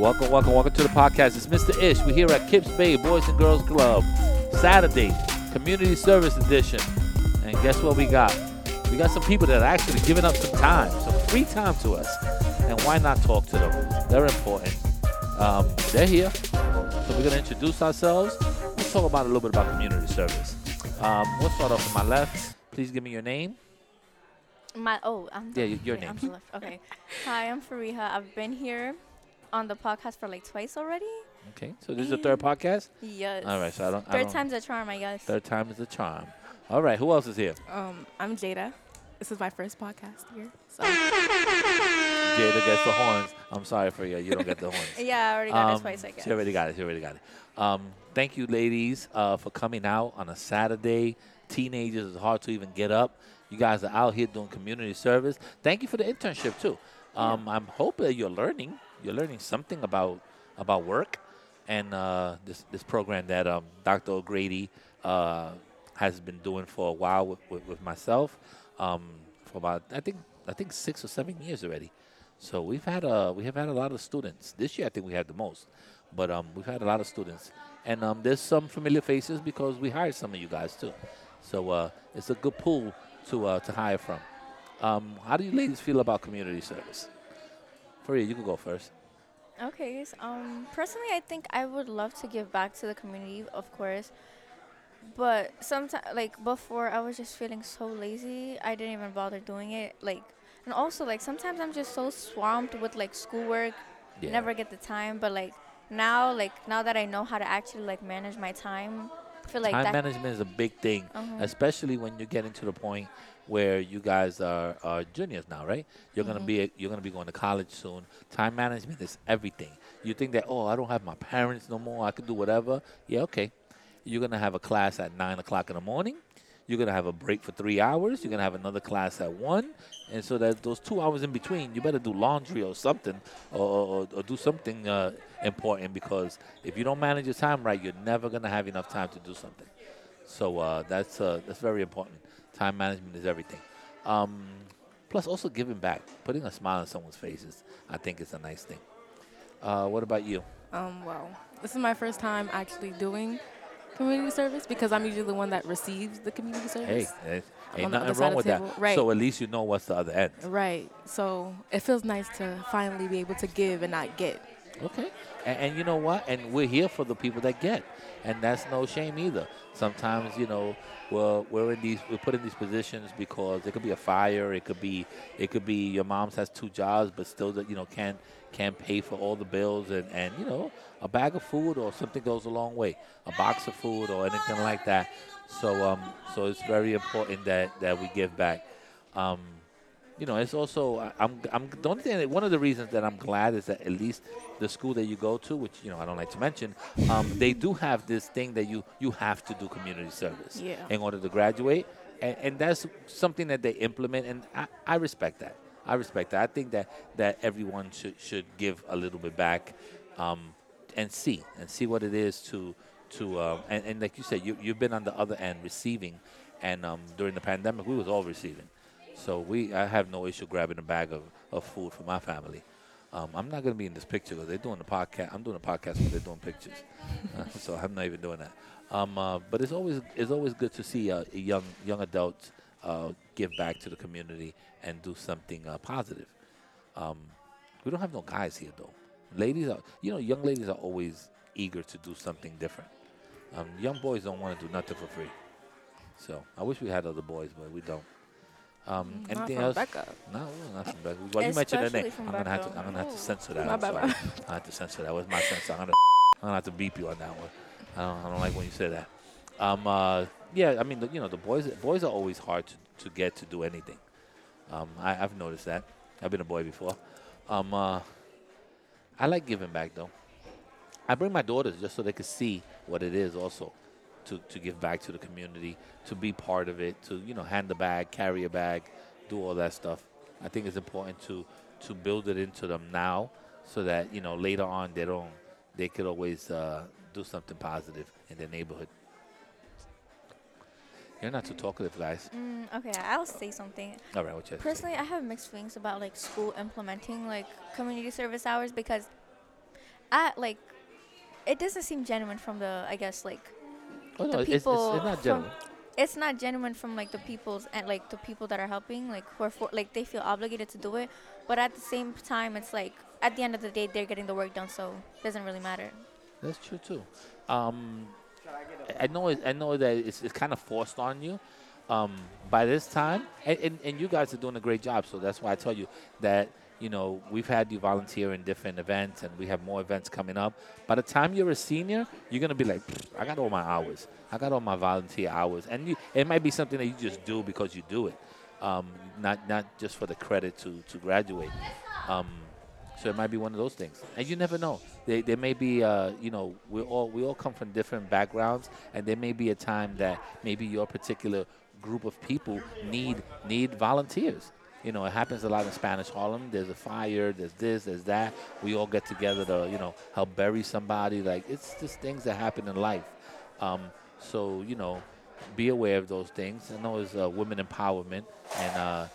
Welcome, welcome, welcome to the podcast. It's Mr. Ish. We're here at Kips Bay Boys and Girls Club. Saturday, Community Service Edition. And guess what we got? We got some people that are actually giving up some time, some free time to us. And why not talk to them? They're important. Um, they're here. So we're going to introduce ourselves. Let's talk about a little bit about community service. Um, we'll start off on my left. Please give me your name. My oh, I'm Yeah, your okay, name. I'm left. Okay. Hi, I'm Fariha. I've been here on the podcast for like twice already. Okay, so this is the third podcast? Yes. All right, so I don't. I Third don't, time's a charm, I guess. Third time is the charm. All right, who else is here? Um, I'm Jada. This is my first podcast here. So Jada gets the horns. I'm sorry for you. You don't get the horns. Yeah, I already got it Um, twice, I guess. She already got it. She already got it. Um, thank you, ladies, uh, for coming out on a Saturday. Teenagers, it's hard to even get up. You guys are out here doing community service. Thank you for the internship too. Um, I'm hoping that you're learning. You're learning something about about work, and uh, this this program that um, Dr. O'Grady uh, has been doing for a while with, with, with myself um, for about I think I think six or seven years already. So we've had a we have had a lot of students. This year I think we had the most, but um, we've had a lot of students, and um, there's some familiar faces because we hired some of you guys too. So uh, it's a good pool to uh, to hire from. Um, how do you ladies feel about community service? Fariha, you you can go first. Okay. Um, personally, I think I would love to give back to the community, of course. But sometimes, like before, I was just feeling so lazy. I didn't even bother doing it. Like, and also like sometimes I'm just so swamped with like schoolwork, Yeah. never get the time. But like now, like now that I know how to actually like manage my time, I feel like Time management is a big thing, Uh-huh. especially when you're getting to the point where you guys are, are juniors now, right? You're gonna be you're gonna be going to college soon. Time management is everything. You think that oh I don't have my parents no more, I can do whatever. Yeah, okay. You're gonna have a class at nine o'clock in the morning. You're gonna have a break for three hours. You're gonna have another class at one, and so that those two hours in between, you better do laundry or something, or, or, or do something uh, important because if you don't manage your time right, you're never gonna have enough time to do something. So uh, that's uh, that's very important. Time management is everything. Um, plus, also giving back, putting a smile on someone's faces, I think is a nice thing. Uh, what about you? um, well, this is my first time actually doing community service because I'm usually the one that receives the community service. I'm ain't nothing wrong with that. Right. So at least you know what's the other end. Right. So it feels nice to finally be able to give and not get. Okay. And, and you know what? And we're here for the people that get, and that's no shame either. Sometimes you know we're we're in these we're put in these positions because it could be a fire, it could be it could be your mom's has two jobs but still you know can't can't pay for all the bills and and you know a bag of food or something goes a long way, a box of food or anything like that. So um so it's very important that that we give back. Um, you know, it's also I'm I'm the only thing that, one of the reasons that I'm glad is that at least the school that you go to, which you know I don't like to mention, um, they do have this thing that you you have to do community service Yeah. in order to graduate, and, and that's something that they implement, and I, I respect that. I respect that. I think that that everyone should should give a little bit back, um, and see and see what it is to to um, and, and like you said, you you've been on the other end receiving, and um, during the pandemic we was all receiving. So we, I have no issue grabbing a bag of, of food for my family. Um, I'm not going to be in this picture because they're doing the podcast. I'm doing a podcast when they're doing pictures, uh, so I'm not even doing that. Um, uh, but it's always it's always good to see uh, young young adults uh, give back to the community and do something uh, positive. Um, we don't have no guys here though. Ladies are, you know, young ladies are always eager to do something different. Um, young boys don't want to do nothing for free. So I wish we had other boys, but we don't. Um, Not anything else? Becca. No, not from Becca. Well, you mentioned her name. I'm gonna have to. I'm gonna have to censor that. My I'm sorry. I have to censor that. Was my censor. I'm gonna. I'm gonna have to beep you on that one. I don't. I don't like when you say that. Um. Uh. Yeah. I mean, the, you know, the boys. Boys are always hard to, to get to do anything. Um. I, I've noticed that. I've been a boy before. Um. Uh. I like giving back though. I bring my daughters just so they can see what it is also to, to give back to the community, to be part of it, to you know hand the bag, carry a bag, do all that stuff. I think it's important to to build it into them now, so that you know later on they don't they could always uh, do something positive in their neighborhood. You're not too talkative, guys. Mm, okay, I'll say something. All right, what you? Personally, I have mixed feelings about like school implementing like community service hours because I like it doesn't seem genuine from the I guess like Oh, the no, it's, it's, people it's not genuine. it's not genuine from like the people's and like the people that are helping like who are for, like they feel obligated to do it but at the same time it's like at the end of the day they're getting the work done so it doesn't really matter That's true too. Um, I I know. It, I know that it's, it's kind of forced on you. Um, by this time, and, and, and you guys are doing a great job. So that's why I tell you that you know we've had you volunteer in different events, and we have more events coming up. By the time you're a senior, you're gonna be like, I got all my hours. I got all my volunteer hours, and you, it might be something that you just do because you do it, um, not not just for the credit to to graduate. Um, so it might be one of those things, and you never know. There may be, uh, you know, we all we all come from different backgrounds, and there may be a time that maybe your particular group of people need need volunteers. You know, it happens a lot in Spanish Harlem. There's a fire. There's this. There's that. We all get together to, you know, help bury somebody. Like it's just things that happen in life. Um, so you know, be aware of those things. I know it's uh, women empowerment, and uh,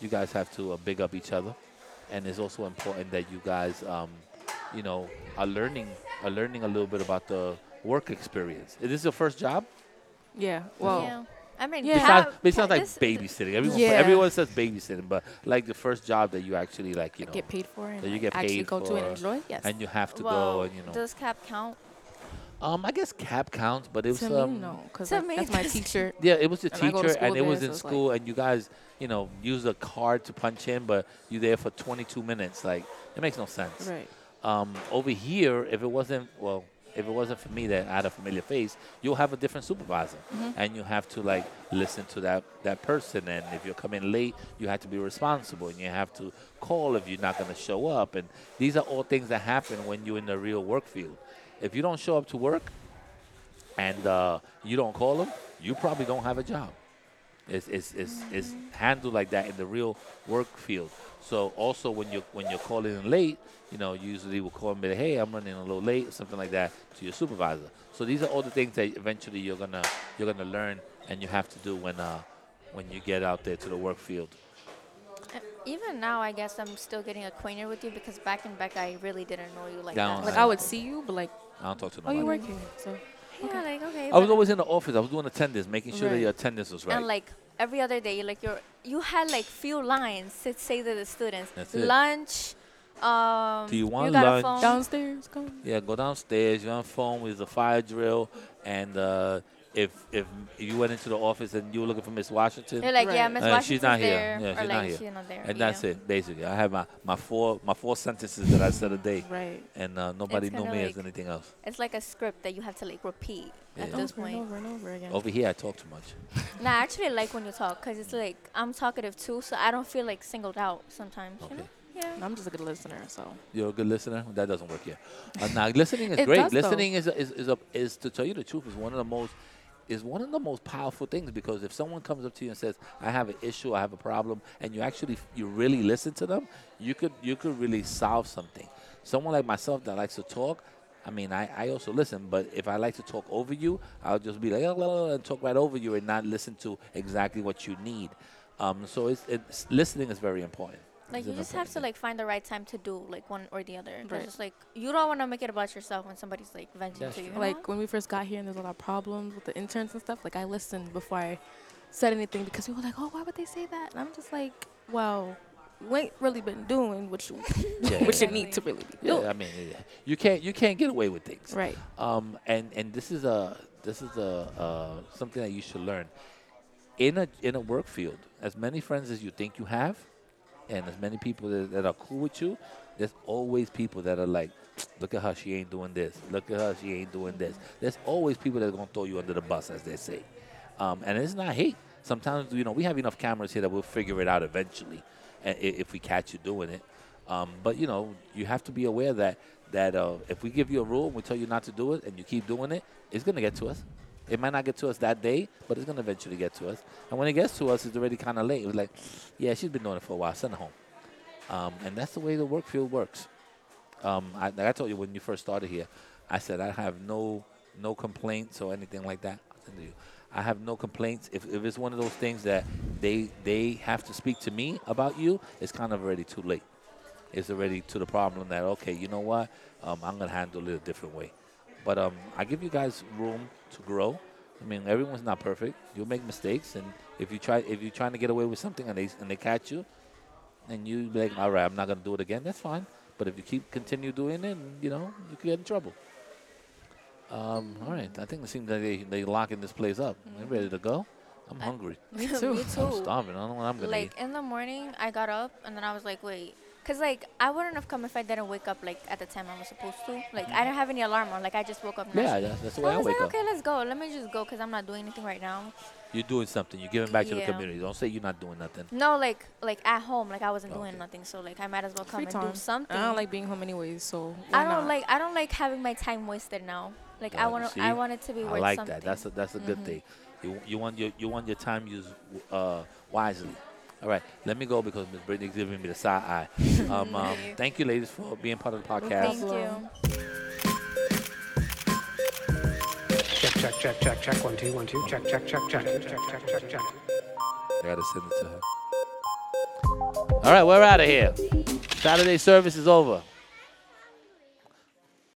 you guys have to uh, big up each other and it's also important that you guys, um, you know, are learning are learning a little bit about the work experience. Is this your first job? Yeah. Well, yeah i mean Yeah. Besides, have- besides like babysitting, everyone Yeah. everyone says babysitting, but like the first job that you actually like, you know, get paid for it. that you get actually paid go to and for, enjoy. Yes. and you have to well, go and you know. does cap count Um, I guess cap counts, but it was to um, me, no, because To me, that's my teacher. Yeah, it was the And I go to teacher, and school it was there, in so it's like- school, and you guys, you know, use a card to punch in, but you're there for 22 minutes. Like, it makes no sense. Right. Um, over here, if it wasn't, well, if it wasn't for me that I had a familiar face, you'll have a different supervisor, Mhm. and you have to like listen to that that person. And if you're coming late, you have to be responsible, and you have to call if you're not going to show up. And these are all things that happen when you're in the real work field. If you don't show up to work, and uh, you don't call them, you probably don't have a job. It's, it's, it's, it's handled like that in the real work field. So also when you're when you're calling in late, you know, usually we'll call and be like, hey, I'm running a little late, something like that, to your supervisor. So these are all the things that eventually you're gonna you're gonna learn and you have to do when uh, when you get out there to the work field. Uh, even now i guess i'm still getting acquainted with you because back in back i really didn't know you like Down, that Like I- I would see you, but like, I don't talk to oh, you nobody. work here, so yeah like okay I was always in the office. I was doing attendance, making sure that your attendance was right. And like every other day, like you're you had like few lines to say to the students. That's it. Lunch. Um, Do you want got lunch? A phone. downstairs, come. Yeah, go downstairs. You're on phone with the fire drill, and uh, if if you went into the office and you were looking for Miss Washington, They're like, yeah, Miss Uh, she's Washington's not here. there, Yeah, or she's like not here. she's not there. and yeah. that's it basically. I have my, my four my four sentences that I said a day, Right. and uh, nobody knew kinda me as anything else. It's like a script that you have to like repeat at Yeah. this over and point. over and over again. Over here, I talk too much. Nah, I actually like when you talk because it's like I'm talkative too, so I don't feel like singled out sometimes. Okay. You know? Yeah. I'm just a good listener, so You're a good listener. That doesn't work yet. Uh, now, listening is great. does, though. listening is, is is a, is to tell you the truth is one of the most is one of the most powerful things because if someone comes up to you and says, "I have an issue, I have a problem," and you actually you really listen to them, you could you could really solve something. Someone like myself that likes to talk. I mean, I, I also listen, but if I like to talk over you, I'll just be like, "Oh, blah, blah, blah," and talk right over you and not listen to exactly what you need. Um, so it's, it's listening is very important. Like you just have to like find the right time to do like one or the other. Right. It's like you don't want to make it about yourself when somebody's like venting That's to you. true. you like know? when we first got here and there's a lot of problems with the interns and stuff. Like I listened before I said anything because people were like, "Oh, why would they say that?" And I'm just like, "Well, we ain't really been doing what you Yeah, what you need to really be Yeah. I mean, yeah. you can't you can't get away with things. Right. Um, and and this is a this is a uh, something that you should learn in a in a work field. As many friends as you think you have, and as many people that, that are cool with you, there's always people that are like, look at her, she ain't doing this. Look at her, she ain't doing this. There's always people that are gonna throw you under the bus, as they say. Um, and it's not hate. Sometimes you know we have enough cameras here that we'll figure it out eventually, if we catch you doing it. Um, but you know you have to be aware that that uh, if we give you a rule and we tell you not to do it and you keep doing it, it's gonna get to us. It might not get to us that day, but it's gonna eventually get to us. And when it gets to us, it's already kind of late. It was like, yeah, she's been doing it for a while. Send her home. Um, and that's the way the work field works. Um, I, like I told you when you first started here, I said I have no no complaints or anything like that. I have no complaints. If, if it's one of those things that they they have to speak to me about you, it's kind of already too late. It's already to the problem that okay, you know what, um, I'm gonna handle it a different way. But um, I give you guys room to grow. I mean, everyone's not perfect. You'll make mistakes, and if you try, if you're trying to get away with something and they and they catch you, and you be like, all right, I'm not gonna do it again. That's fine. But if you keep continue doing it, you know, you could get in trouble. Um, all right, I think it seems like they they locking this place up. They ready to go? I'm hungry. Me too. Me I'm too. starving. I don't know what I'm gonna Like eat. in the morning, I got up and then I was like, wait, cause like I wouldn't have come if I didn't wake up like at the time I was supposed to. Like I didn't have any alarm on. Like I just woke up. Yeah, naturally. that's, that's the way I I was wake like, up. okay, let's go. Let me just go, cause I'm not doing anything right now. You're doing something. You're giving back to the Yeah. community. Don't say you're not doing nothing. No, like like at home, like I wasn't Okay. doing nothing. So like I might as well come Free and time. do something. I don't like being home anyways, so I don't not? like I don't like having my time wasted now. Like I want see? I want it to be I worth like something. that. That's a that's a good Mhm. thing. You you want your you want your time used uh, wisely. All right, let me go because Miss Brittany's giving me the side eye. Um, um, thank you, ladies, for being part of the podcast. Thank you. Check, check, check, check, check. One, two, one, two. Check, check, check, check, check, check, check, check. I gotta send it to her. All right, we're out of here. Saturday service is over.